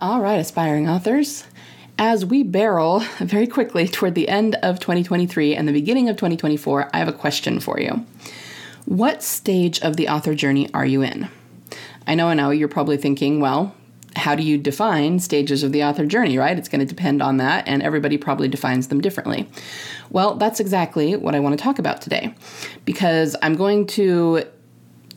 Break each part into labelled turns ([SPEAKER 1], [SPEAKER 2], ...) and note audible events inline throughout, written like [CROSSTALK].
[SPEAKER 1] All right, aspiring authors. As we barrel [LAUGHS] very quickly toward the end of 2023 and the beginning of 2024, I have a question for you. What stage of the author journey are you in? I know, I know, you're probably thinking, well, how do you define stages of the author journey, right? It's going to depend on that, and everybody probably defines them differently. Well, that's exactly what I want to talk about today because I'm going to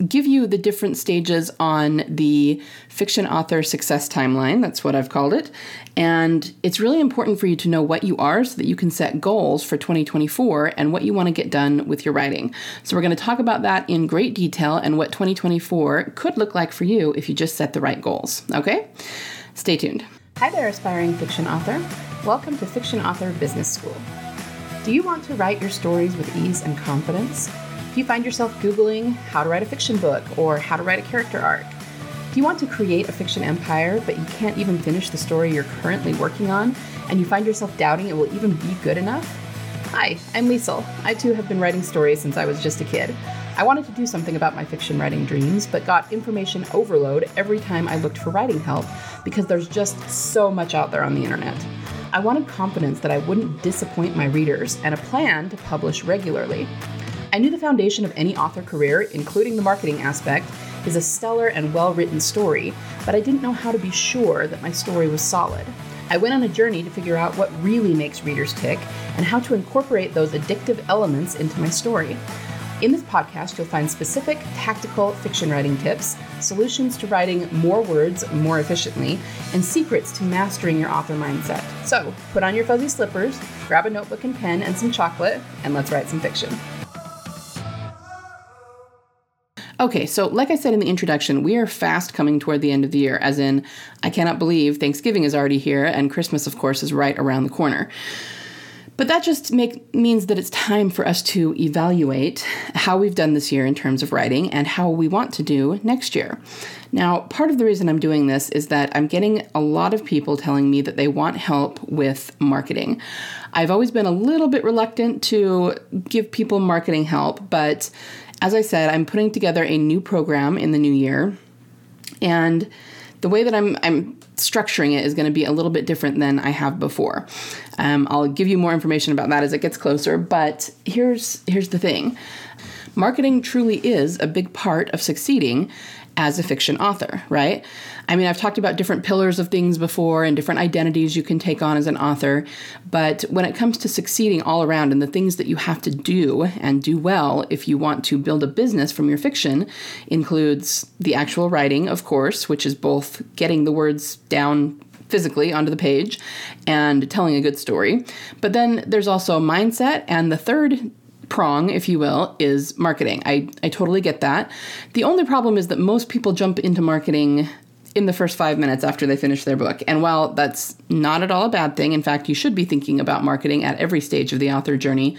[SPEAKER 1] give you the different stages on the fiction author success timeline. That's what I've called it. And it's really important for you to know what you are so that you can set goals for 2024 and what you want to get done with your writing. So, we're going to talk about that in great detail and what 2024 could look like for you if you just set the right goals. Okay? Stay tuned. Hi there, aspiring fiction author. Welcome to Fiction Author Business School. Do you want to write your stories with ease and confidence? Do you find yourself Googling how to write a fiction book or how to write a character arc? if you want to create a fiction empire, but you can't even finish the story you're currently working on, and you find yourself doubting it will even be good enough? Hi, I'm Liesl. I too have been writing stories since I was just a kid. I wanted to do something about my fiction writing dreams, but got information overload every time I looked for writing help because there's just so much out there on the internet. I wanted confidence that I wouldn't disappoint my readers and a plan to publish regularly. I knew the foundation of any author career, including the marketing aspect, is a stellar and well written story, but I didn't know how to be sure that my story was solid. I went on a journey to figure out what really makes readers tick and how to incorporate those addictive elements into my story. In this podcast, you'll find specific tactical fiction writing tips, solutions to writing more words more efficiently, and secrets to mastering your author mindset. So, put on your fuzzy slippers, grab a notebook and pen and some chocolate, and let's write some fiction. Okay, so like I said in the introduction, we are fast coming toward the end of the year, as in, I cannot believe Thanksgiving is already here, and Christmas, of course, is right around the corner. But that just make, means that it's time for us to evaluate how we've done this year in terms of writing and how we want to do next year. Now, part of the reason I'm doing this is that I'm getting a lot of people telling me that they want help with marketing. I've always been a little bit reluctant to give people marketing help, but as I said, I'm putting together a new program in the new year, and the way that I'm I'm structuring it is going to be a little bit different than I have before. Um, I'll give you more information about that as it gets closer. But here's here's the thing: marketing truly is a big part of succeeding as a fiction author, right? I mean, I've talked about different pillars of things before and different identities you can take on as an author, but when it comes to succeeding all around and the things that you have to do and do well if you want to build a business from your fiction includes the actual writing, of course, which is both getting the words down physically onto the page and telling a good story. But then there's also mindset and the third prong, if you will, is marketing. I, I totally get that. The only problem is that most people jump into marketing in the first five minutes after they finish their book. And while that's not at all a bad thing, in fact, you should be thinking about marketing at every stage of the author journey.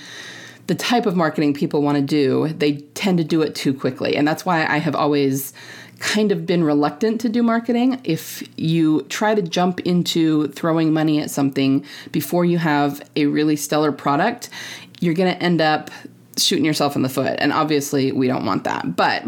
[SPEAKER 1] The type of marketing people want to do, they tend to do it too quickly. And that's why I have always kind of been reluctant to do marketing. If you try to jump into throwing money at something before you have a really stellar product, you're going to end up shooting yourself in the foot. And obviously, we don't want that. But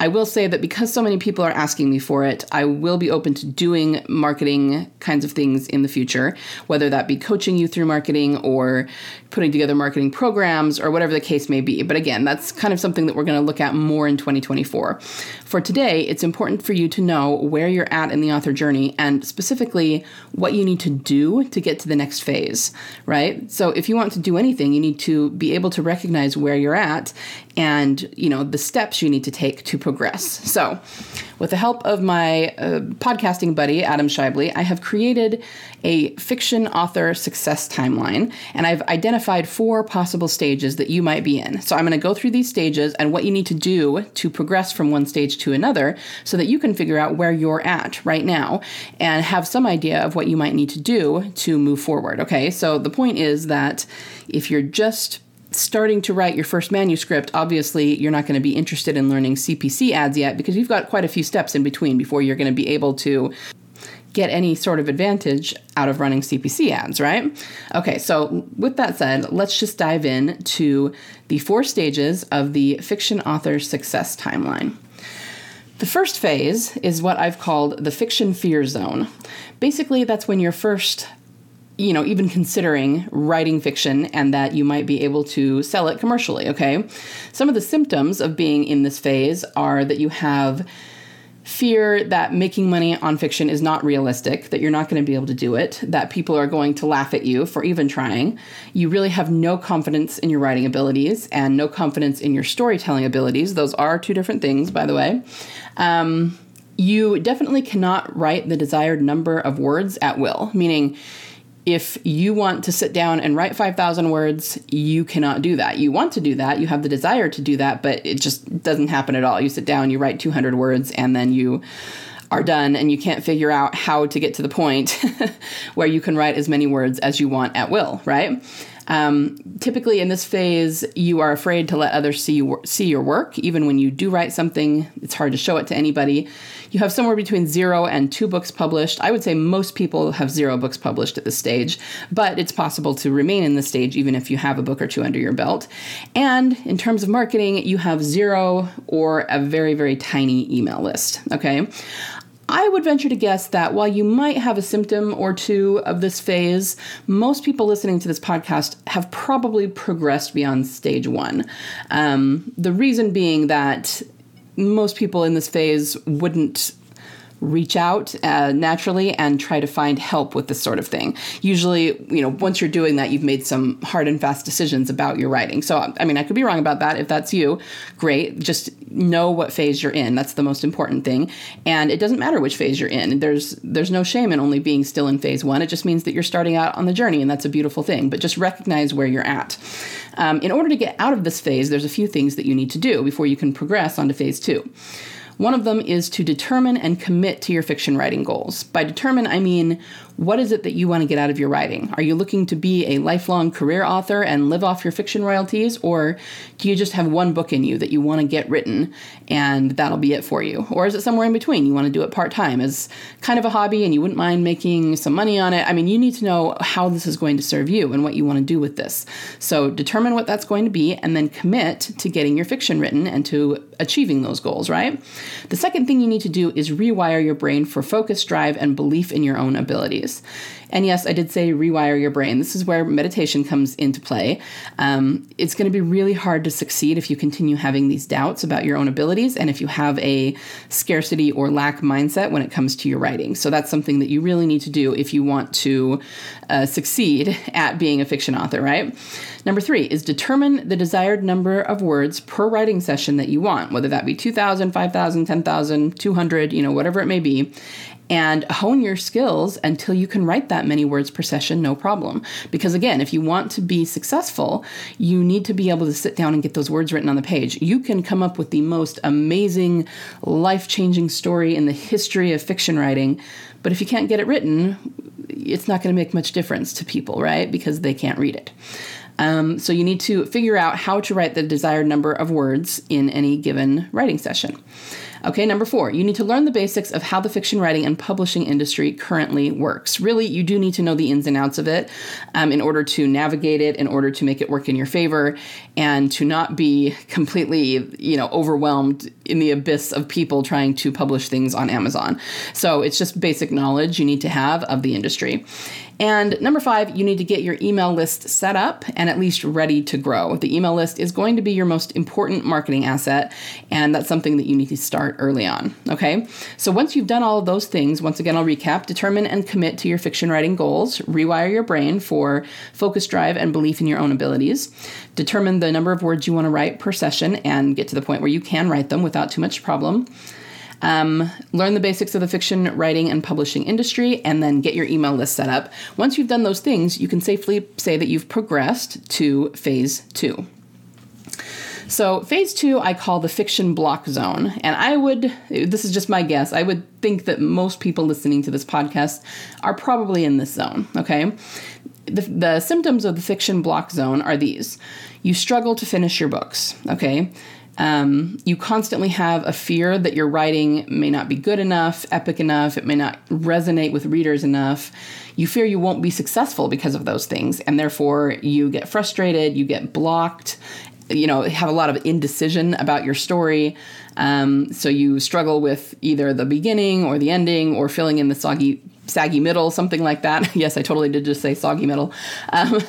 [SPEAKER 1] I will say that because so many people are asking me for it, I will be open to doing marketing kinds of things in the future, whether that be coaching you through marketing or putting together marketing programs or whatever the case may be. But again, that's kind of something that we're going to look at more in 2024. For today, it's important for you to know where you're at in the author journey and specifically what you need to do to get to the next phase, right? So if you want to do anything, you need to be able to recognize where you're at and, you know, the steps you need to take to progress. So, with the help of my uh, podcasting buddy, Adam Shibley, I have created a fiction author success timeline, and I've identified four possible stages that you might be in. So I'm going to go through these stages and what you need to do to progress from one stage to another so that you can figure out where you're at right now and have some idea of what you might need to do to move forward. Okay, so the point is that if you're just starting to write your first manuscript, obviously you're not going to be interested in learning CPC ads yet because you've got quite a few steps in between before you're going to be able to get any sort of advantage out of running CPC ads, right? Okay, so with that said, let's just dive in to the four stages of the fiction author success timeline. The first phase is what I've called the fiction fear zone. Basically, that's when you're first you know, even considering writing fiction and that you might be able to sell it commercially, okay? Some of the symptoms of being in this phase are that you have fear that making money on fiction is not realistic, that you're not going to be able to do it, that people are going to laugh at you for even trying. You really have no confidence in your writing abilities and no confidence in your storytelling abilities. Those are two different things, by the way. Um, you definitely cannot write the desired number of words at will, meaning, if you want to sit down and write 5,000 words, you cannot do that. You want to do that, you have the desire to do that, but it just doesn't happen at all. You sit down, you write 200 words, and then you are done, and you can't figure out how to get to the point [LAUGHS] where you can write as many words as you want at will, right? Um, typically, in this phase, you are afraid to let others see you, see your work. Even when you do write something, it's hard to show it to anybody. You have somewhere between zero and two books published. I would say most people have zero books published at this stage, but it's possible to remain in this stage even if you have a book or two under your belt. And in terms of marketing, you have zero or a very, very tiny email list. Okay. I would venture to guess that while you might have a symptom or two of this phase, most people listening to this podcast have probably progressed beyond stage one. Um, the reason being that most people in this phase wouldn't reach out uh, naturally and try to find help with this sort of thing. Usually, you know, once you're doing that, you've made some hard and fast decisions about your writing. So, I mean, I could be wrong about that. If that's you, great. Just know what phase you're in. That's the most important thing. And it doesn't matter which phase you're in. There's there's no shame in only being still in phase one. It just means that you're starting out on the journey, and that's a beautiful thing. But just recognize where you're at. Um, in order to get out of this phase, there's a few things that you need to do before you can progress onto phase two. One of them is to determine and commit to your fiction writing goals. By determine, I mean what is it that you want to get out of your writing? Are you looking to be a lifelong career author and live off your fiction royalties? Or do you just have one book in you that you want to get written and that'll be it for you? Or is it somewhere in between? You want to do it part time as kind of a hobby and you wouldn't mind making some money on it? I mean, you need to know how this is going to serve you and what you want to do with this. So determine what that's going to be and then commit to getting your fiction written and to achieving those goals, right? The second thing you need to do is rewire your brain for focus, drive, and belief in your own abilities. And yes, I did say rewire your brain. This is where meditation comes into play. Um, it's going to be really hard to succeed if you continue having these doubts about your own abilities and if you have a scarcity or lack mindset when it comes to your writing. So that's something that you really need to do if you want to uh, succeed at being a fiction author, right? Number three is determine the desired number of words per writing session that you want, whether that be 2,000, 5,000, 10,000, 200, you know, whatever it may be, and hone your skills until you can write that many words per session, no problem. Because again, if you want to be successful, you need to be able to sit down and get those words written on the page. You can come up with the most amazing, life changing story in the history of fiction writing, but if you can't get it written, it's not going to make much difference to people, right? Because they can't read it. Um, so you need to figure out how to write the desired number of words in any given writing session. Okay, number four, you need to learn the basics of how the fiction writing and publishing industry currently works. Really, you do need to know the ins and outs of it um, in order to navigate it, in order to make it work in your favor, and to not be completely, you know, overwhelmed in the abyss of people trying to publish things on Amazon. So it's just basic knowledge you need to have of the industry. And number five, you need to get your email list set up and at least ready to grow. The email list is going to be your most important marketing asset, and that's something that you need to start early on. Okay, so once you've done all of those things, once again, I'll recap determine and commit to your fiction writing goals, rewire your brain for focus, drive, and belief in your own abilities, determine the number of words you want to write per session, and get to the point where you can write them without too much problem. Um, learn the basics of the fiction writing and publishing industry, and then get your email list set up. Once you've done those things, you can safely say that you've progressed to phase two. So, phase two, I call the fiction block zone. And I would, this is just my guess, I would think that most people listening to this podcast are probably in this zone, okay? The, the symptoms of the fiction block zone are these you struggle to finish your books, okay? Um, you constantly have a fear that your writing may not be good enough, epic enough, it may not resonate with readers enough. You fear you won't be successful because of those things, and therefore you get frustrated, you get blocked, you know, have a lot of indecision about your story. Um, so you struggle with either the beginning or the ending or filling in the soggy saggy middle, something like that. [LAUGHS] yes, I totally did just say soggy middle. Um,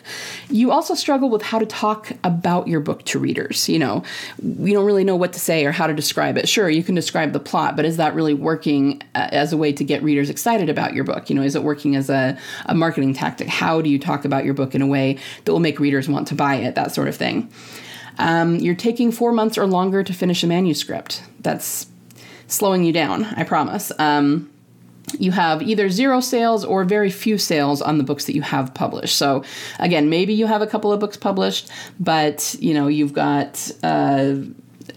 [SPEAKER 1] [LAUGHS] you also struggle with how to talk about your book to readers. You know, we don't really know what to say or how to describe it. Sure, you can describe the plot, but is that really working uh, as a way to get readers excited about your book? You know, is it working as a, a marketing tactic? How do you talk about your book in a way that will make readers want to buy it? That sort of thing. Um, you're taking four months or longer to finish a manuscript. That's slowing you down, I promise. Um, you have either zero sales or very few sales on the books that you have published. So again, maybe you have a couple of books published, but you know you've got. Uh,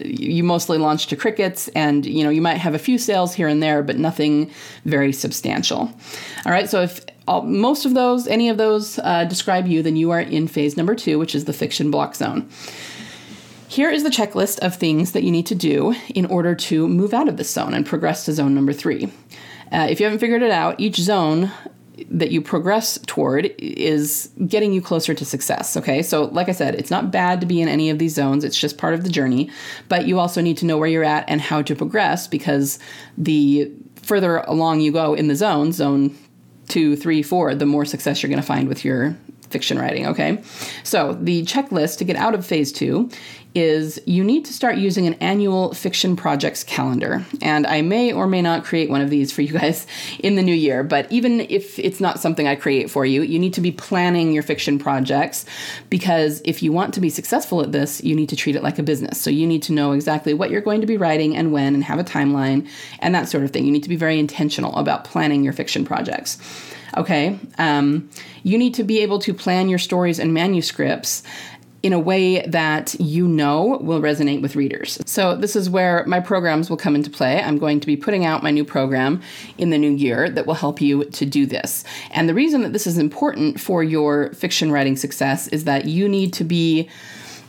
[SPEAKER 1] you mostly launch to crickets and you know you might have a few sales here and there but nothing very substantial all right so if all, most of those any of those uh, describe you then you are in phase number two which is the fiction block zone here is the checklist of things that you need to do in order to move out of this zone and progress to zone number three uh, if you haven't figured it out, each zone that you progress toward is getting you closer to success. Okay, so like I said, it's not bad to be in any of these zones, it's just part of the journey, but you also need to know where you're at and how to progress because the further along you go in the zone, zone two, three, four, the more success you're going to find with your fiction writing, okay? So, the checklist to get out of phase two is you need to start using an annual fiction projects calendar. And I may or may not create one of these for you guys in the new year, but even if it's not something I create for you, you need to be planning your fiction projects because if you want to be successful at this, you need to treat it like a business. So you need to know exactly what you're going to be writing and when and have a timeline and that sort of thing. You need to be very intentional about planning your fiction projects. Okay, um, you need to be able to plan your stories and manuscripts in a way that you know will resonate with readers. So, this is where my programs will come into play. I'm going to be putting out my new program in the new year that will help you to do this. And the reason that this is important for your fiction writing success is that you need to be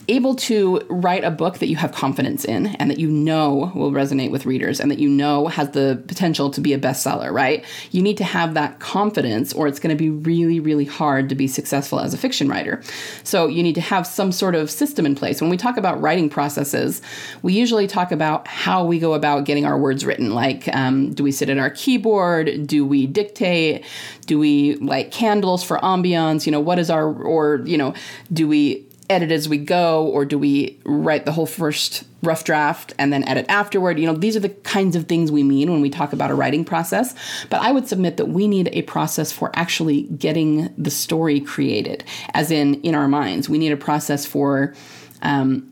[SPEAKER 1] able to write a book that you have confidence in and that you know will resonate with readers and that you know has the potential to be a bestseller, right? You need to have that confidence or it's going to be really, really hard to be successful as a fiction writer. So you need to have some sort of system in place. When we talk about writing processes, we usually talk about how we go about getting our words written. Like, um, do we sit at our keyboard? Do we dictate? Do we light candles for ambiance? You know, what is our, or, you know, do we edit as we go or do we write the whole first rough draft and then edit afterward? You know these are the kinds of things we mean when we talk about a writing process. But i would submit that we need a process for actually getting the story created as in in our minds. We need a process for um,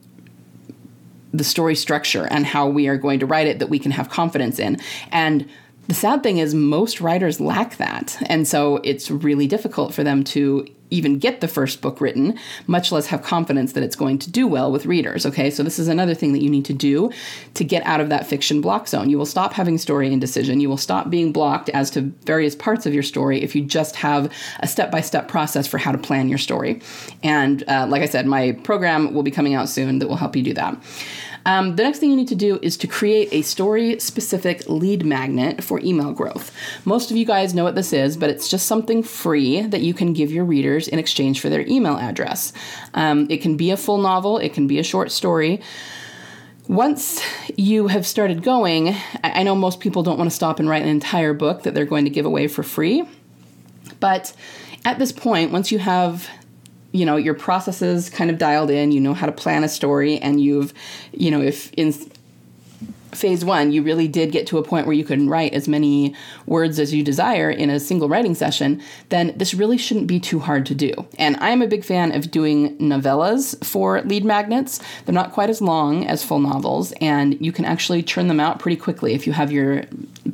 [SPEAKER 1] the story structure and how we are going to write it that we can have confidence in. And the sad thing is most writers lack that. And so it's really difficult for them to even get the first book written, much less have confidence that it's going to do well with readers. Okay, so this is another thing that you need to do to get out of that fiction block zone. You will stop having story indecision. You will stop being blocked as to various parts of your story if you just have a step by step process for how to plan your story. And uh, like I said, my program will be coming out soon that will help you do that. Um, the next thing you need to do is to create a story specific lead magnet for email growth. Most of you guys know what this is, but it's just something free that you can give your readers in exchange for their email address. Um, it can be a full novel, it can be a short story. Once you have started going, I know most people don't want to stop and write an entire book that they're going to give away for free. But at this point, once you have you know your processes kind of dialed in you know how to plan a story and you've you know if in phase one, you really did get to a point where you can write as many words as you desire in a single writing session, then this really shouldn't be too hard to do. And I'm a big fan of doing novellas for lead magnets. They're not quite as long as full novels, and you can actually churn them out pretty quickly if you have your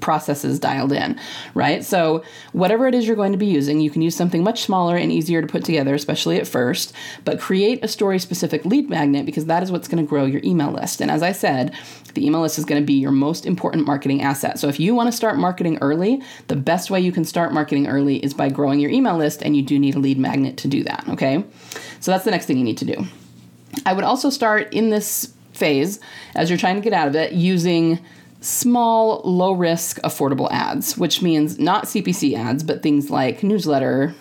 [SPEAKER 1] processes dialed in, right? So, whatever it is you're going to be using, you can use something much smaller and easier to put together, especially at first, but create a story specific lead magnet because that is what's going to grow your email list. And as I said, the email list is going to be your most important marketing asset. So if you want to start marketing early, the best way you can start marketing early is by growing your email list, and you do need a lead magnet to do that, okay? So that's the next thing you need to do. I would also start in this phase, as you're trying to get out of it, using small, low risk, affordable ads, which means not CPC ads, but things like newsletter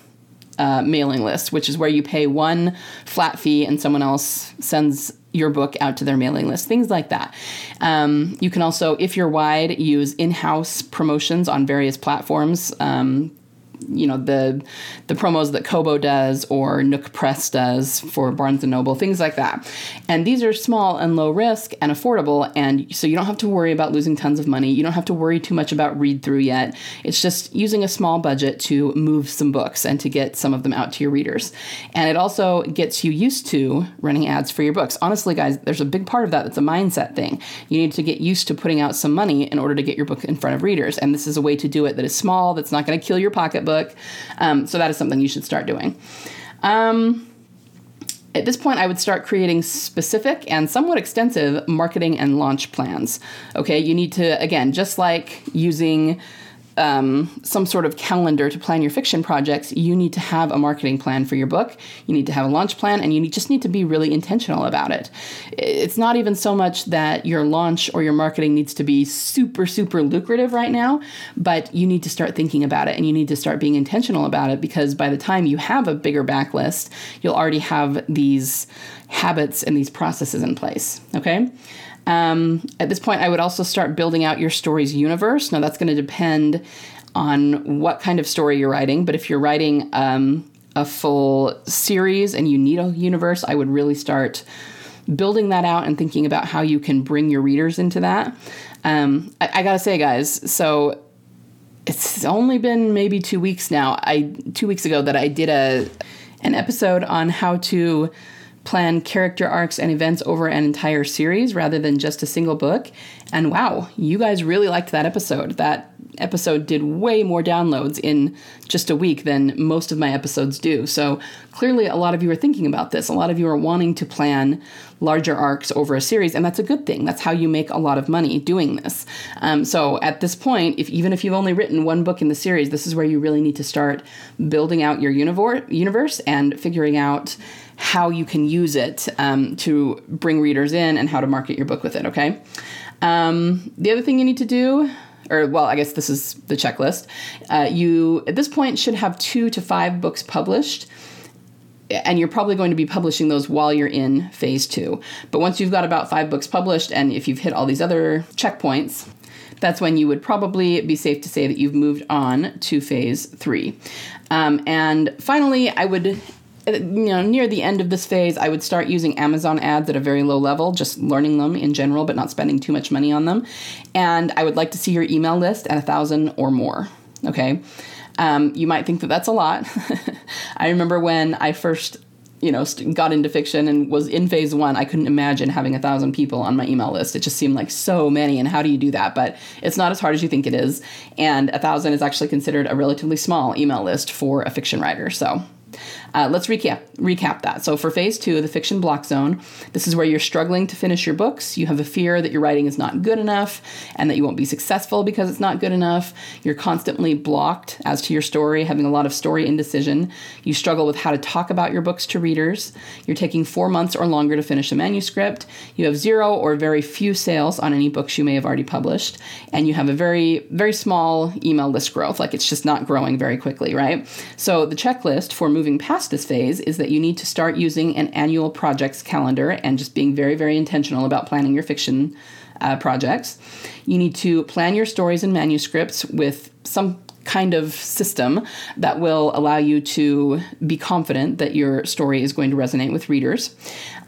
[SPEAKER 1] uh, mailing list, which is where you pay one flat fee and someone else sends your book out to their mailing list, things like that. Um, you can also, if you're wide, use in house promotions on various platforms. Um, you know the the promos that Kobo does or Nook Press does for Barnes and Noble, things like that. And these are small and low risk and affordable, and so you don't have to worry about losing tons of money. You don't have to worry too much about read through yet. It's just using a small budget to move some books and to get some of them out to your readers. And it also gets you used to running ads for your books. Honestly, guys, there's a big part of that that's a mindset thing. You need to get used to putting out some money in order to get your book in front of readers, and this is a way to do it that is small, that's not going to kill your pocketbook book. Um, so that is something you should start doing. Um, at this point, I would start creating specific and somewhat extensive marketing and launch plans. Okay, you need to, again, just like using um, some sort of calendar to plan your fiction projects, you need to have a marketing plan for your book. You need to have a launch plan, and you need, just need to be really intentional about it. It's not even so much that your launch or your marketing needs to be super, super lucrative right now, but you need to start thinking about it and you need to start being intentional about it because by the time you have a bigger backlist, you'll already have these habits and these processes in place. Okay? Um, at this point, I would also start building out your story's universe. Now, that's going to depend on what kind of story you're writing, but if you're writing um, a full series and you need a universe, I would really start building that out and thinking about how you can bring your readers into that. Um, I, I gotta say, guys, so it's only been maybe two weeks now. I two weeks ago that I did a an episode on how to plan character arcs and events over an entire series rather than just a single book. And wow, you guys really liked that episode. That episode did way more downloads in just a week than most of my episodes do. So clearly, a lot of you are thinking about this. A lot of you are wanting to plan larger arcs over a series, and that's a good thing. That's how you make a lot of money doing this. Um, so at this point, if even if you've only written one book in the series, this is where you really need to start building out your universe and figuring out how you can use it um, to bring readers in and how to market your book with it, okay? Um, the other thing you need to do, or well, I guess this is the checklist, uh, you at this point should have two to five books published. And you're probably going to be publishing those while you're in phase two. But once you've got about five books published, and if you've hit all these other checkpoints, that's when you would probably be safe to say that you've moved on to phase three. Um, and finally, I would you know, near the end of this phase, I would start using Amazon ads at a very low level, just learning them in general, but not spending too much money on them. And I would like to see your email list at a thousand or more. Okay. Um, you might think that that's a lot. [LAUGHS] I remember when I first you know got into fiction and was in phase one i couldn't imagine having a thousand people on my email list it just seemed like so many and how do you do that but it's not as hard as you think it is and a thousand is actually considered a relatively small email list for a fiction writer so uh, let's recap recap that. So for phase two, the fiction block zone, this is where you're struggling to finish your books. You have a fear that your writing is not good enough and that you won't be successful because it's not good enough. You're constantly blocked as to your story, having a lot of story indecision. You struggle with how to talk about your books to readers. You're taking four months or longer to finish a manuscript. You have zero or very few sales on any books you may have already published, and you have a very very small email list growth. Like it's just not growing very quickly, right? So the checklist for moving past past this phase is that you need to start using an annual projects calendar and just being very, very intentional about planning your fiction uh, projects. You need to plan your stories and manuscripts with some kind of system that will allow you to be confident that your story is going to resonate with readers.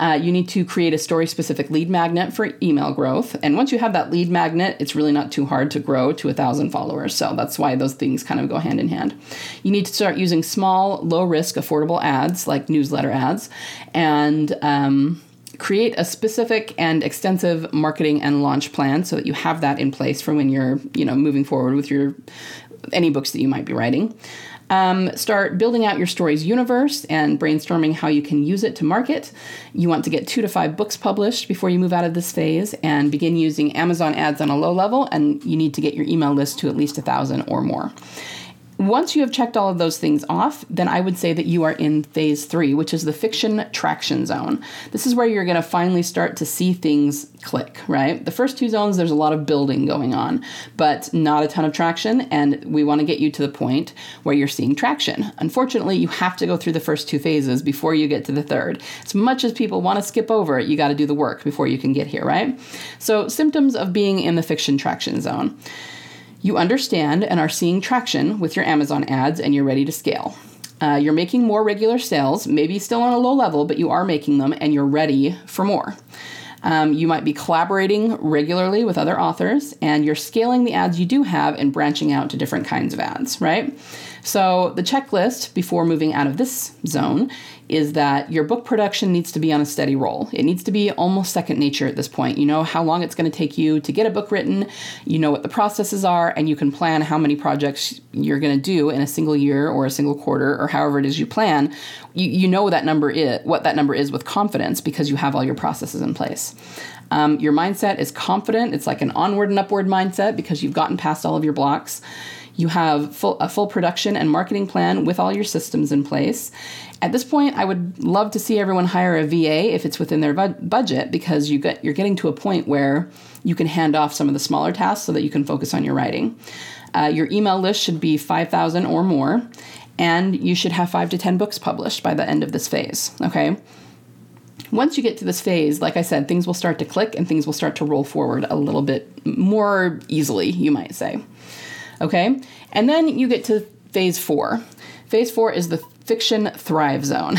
[SPEAKER 1] Uh, you need to create a story specific lead magnet for email growth. And once you have that lead magnet, it's really not too hard to grow to a thousand followers. So that's why those things kind of go hand in hand. You need to start using small, low risk, affordable ads like newsletter ads. And, um, create a specific and extensive marketing and launch plan so that you have that in place for when you're you know moving forward with your any books that you might be writing. Um, start building out your story's universe and brainstorming how you can use it to market. You want to get two to five books published before you move out of this phase and begin using Amazon ads on a low level, and you need to get your email list to at least a thousand or more. Once you have checked all of those things off, then I would say that you are in phase three, which is the fiction traction zone. This is where you're going to finally start to see things click, right? The first two zones, there's a lot of building going on, but not a ton of traction, and we want to get you to the point where you're seeing traction. Unfortunately, you have to go through the first two phases before you get to the third. As much as people want to skip over it, you got to do the work before you can get here, right? So, symptoms of being in the fiction traction zone. You understand and are seeing traction with your Amazon ads and you're ready to scale. Uh, you're making more regular sales, maybe still on a low level, but you are making them and you're ready for more. Um, you might be collaborating regularly with other authors and you're scaling the ads you do have and branching out to different kinds of ads, right? So, the checklist before moving out of this zone is that your book production needs to be on a steady roll. It needs to be almost second nature at this point. You know how long it's going to take you to get a book written, you know what the processes are, and you can plan how many projects you're going to do in a single year or a single quarter or however it is you plan. You, you know that number is what that number is with confidence because you have all your processes in place. Um, your mindset is confident. It's like an onward and upward mindset because you've gotten past all of your blocks. You have full, a full production and marketing plan with all your systems in place. At this point, I would love to see everyone hire a VA if it's within their bu- budget because you get you're getting to a point where you can hand off some of the smaller tasks so that you can focus on your writing. Uh, your email list should be 5,000 or more, and you should have five to 10 books published by the end of this phase. Okay. Once you get to this phase, like I said, things will start to click and things will start to roll forward a little bit more easily, you might say. Okay? And then you get to phase four. Phase four is the fiction thrive zone.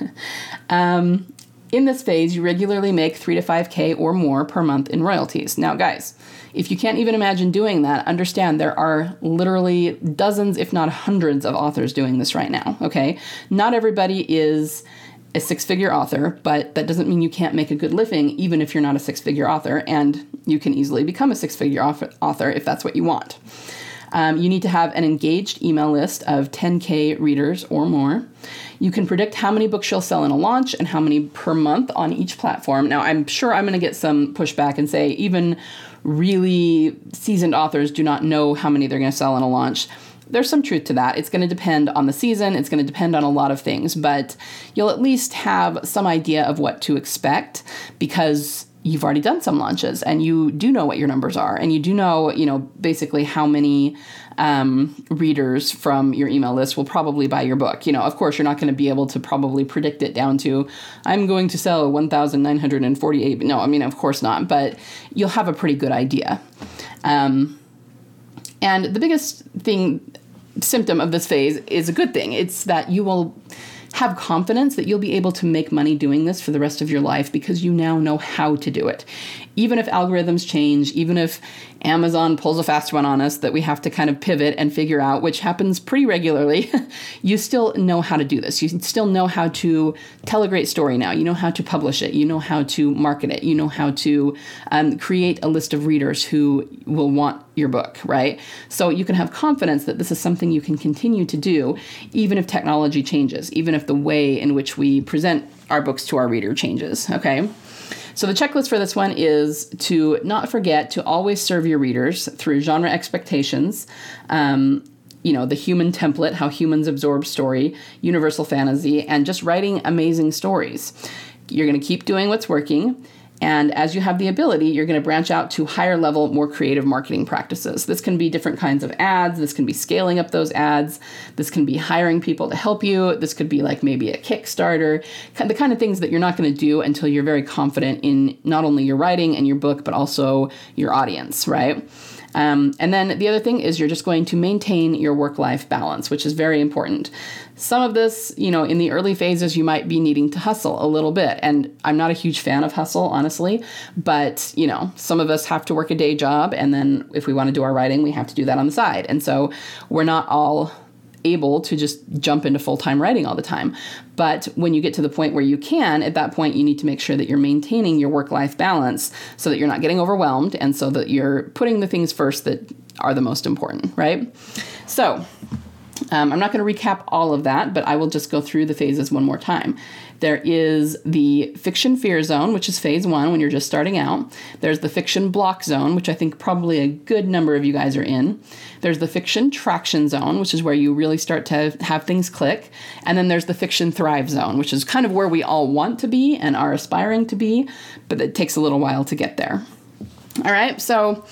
[SPEAKER 1] [LAUGHS] um, in this phase, you regularly make 3 to 5K or more per month in royalties. Now, guys, if you can't even imagine doing that, understand there are literally dozens, if not hundreds, of authors doing this right now, okay? Not everybody is a six figure author, but that doesn't mean you can't make a good living even if you're not a six figure author, and you can easily become a six figure author if that's what you want. Um, you need to have an engaged email list of 10K readers or more. You can predict how many books you'll sell in a launch and how many per month on each platform. Now, I'm sure I'm going to get some pushback and say even really seasoned authors do not know how many they're going to sell in a launch there's some truth to that. It's going to depend on the season, it's going to depend on a lot of things, but you'll at least have some idea of what to expect because you've already done some launches and you do know what your numbers are and you do know, you know, basically how many um, readers from your email list will probably buy your book. You know, of course, you're not going to be able to probably predict it down to, I'm going to sell 1,948. No, I mean, of course not, but you'll have a pretty good idea. Um, and the biggest thing, symptom of this phase is a good thing. It's that you will have confidence that you'll be able to make money doing this for the rest of your life because you now know how to do it. Even if algorithms change, even if Amazon pulls a fast one on us that we have to kind of pivot and figure out, which happens pretty regularly, [LAUGHS] you still know how to do this. You still know how to tell a great story now. You know how to publish it. You know how to market it. You know how to um, create a list of readers who will want your book, right? So you can have confidence that this is something you can continue to do, even if technology changes, even if the way in which we present our books to our reader changes, okay? So the checklist for this one is to not forget to always serve your readers through genre expectations. Um, you know, the human template, how humans absorb story, universal fantasy, and just writing amazing stories. You're going to keep doing what's working. And as you have the ability, you're going to branch out to higher level, more creative marketing practices. This can be different kinds of ads. This can be scaling up those ads. This can be hiring people to help you. This could be like maybe a Kickstarter, the kind of things that you're not going to do until you're very confident in not only your writing and your book, but also your audience, right? Um, and then the other thing is you're just going to maintain your work life balance, which is very important. Some of this, you know, in the early phases, you might be needing to hustle a little bit. And I'm not a huge fan of hustle, honestly, but, you know, some of us have to work a day job. And then if we want to do our writing, we have to do that on the side. And so we're not all able to just jump into full time writing all the time. But when you get to the point where you can, at that point, you need to make sure that you're maintaining your work life balance so that you're not getting overwhelmed and so that you're putting the things first that are the most important, right? So, Um, I'm not going to recap all of that, but I will just go through the phases one more time. There is the fiction fear zone, which is phase one when you're just starting out. There's the fiction block zone, which I think probably a good number of you guys are in. There's the fiction traction zone, which is where you really start to have things click. And then there's the fiction thrive zone, which is kind of where we all want to be and are aspiring to be, but it takes a little while to get there. All right, so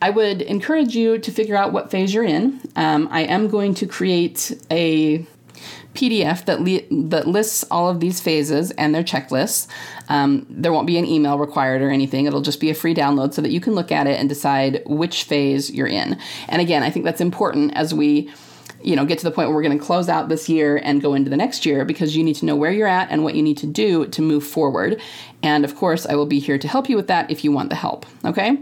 [SPEAKER 1] I would encourage you to figure out what phase you're in. Um, I am going to create a PDF that li- that lists all of these phases and their checklists. Um, there won't be an email required or anything. It'll just be a free download so that you can look at it and decide which phase you're in. And again, I think that's important as we you know get to the point where we're going to close out this year and go into the next year because you need to know where you're at and what you need to do to move forward and of course i will be here to help you with that if you want the help okay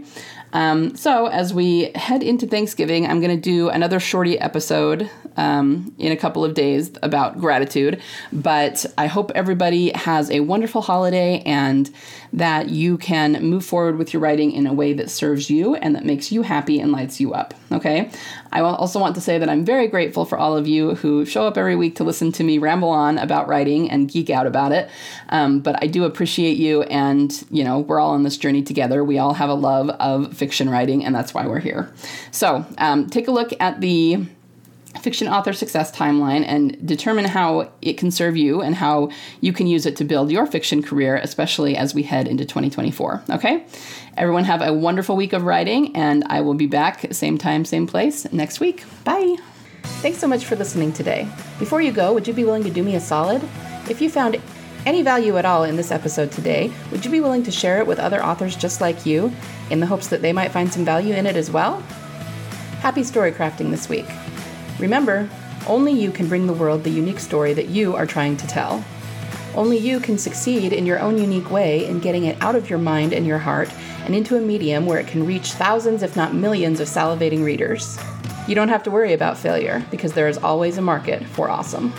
[SPEAKER 1] um, so, as we head into Thanksgiving, I'm going to do another shorty episode um, in a couple of days about gratitude. But I hope everybody has a wonderful holiday and that you can move forward with your writing in a way that serves you and that makes you happy and lights you up. Okay. I also want to say that I'm very grateful for all of you who show up every week to listen to me ramble on about writing and geek out about it. Um, but I do appreciate you, and you know, we're all on this journey together. We all have a love of fiction writing, and that's why we're here. So um, take a look at the fiction author success timeline and determine how it can serve you and how you can use it to build your fiction career, especially as we head into 2024. Okay? Everyone have a wonderful week of writing, and I will be back same time, same place next week. Bye. Thanks so much for listening today. Before you go, would you be willing to do me a solid? If you found any value at all in this episode today, would you be willing to share it with other authors just like you in the hopes that they might find some value in it as well? Happy story crafting this week. Remember, only you can bring the world the unique story that you are trying to tell. Only you can succeed in your own unique way in getting it out of your mind and your heart and into a medium where it can reach thousands, if not millions, of salivating readers. You don't have to worry about failure because there is always a market for awesome.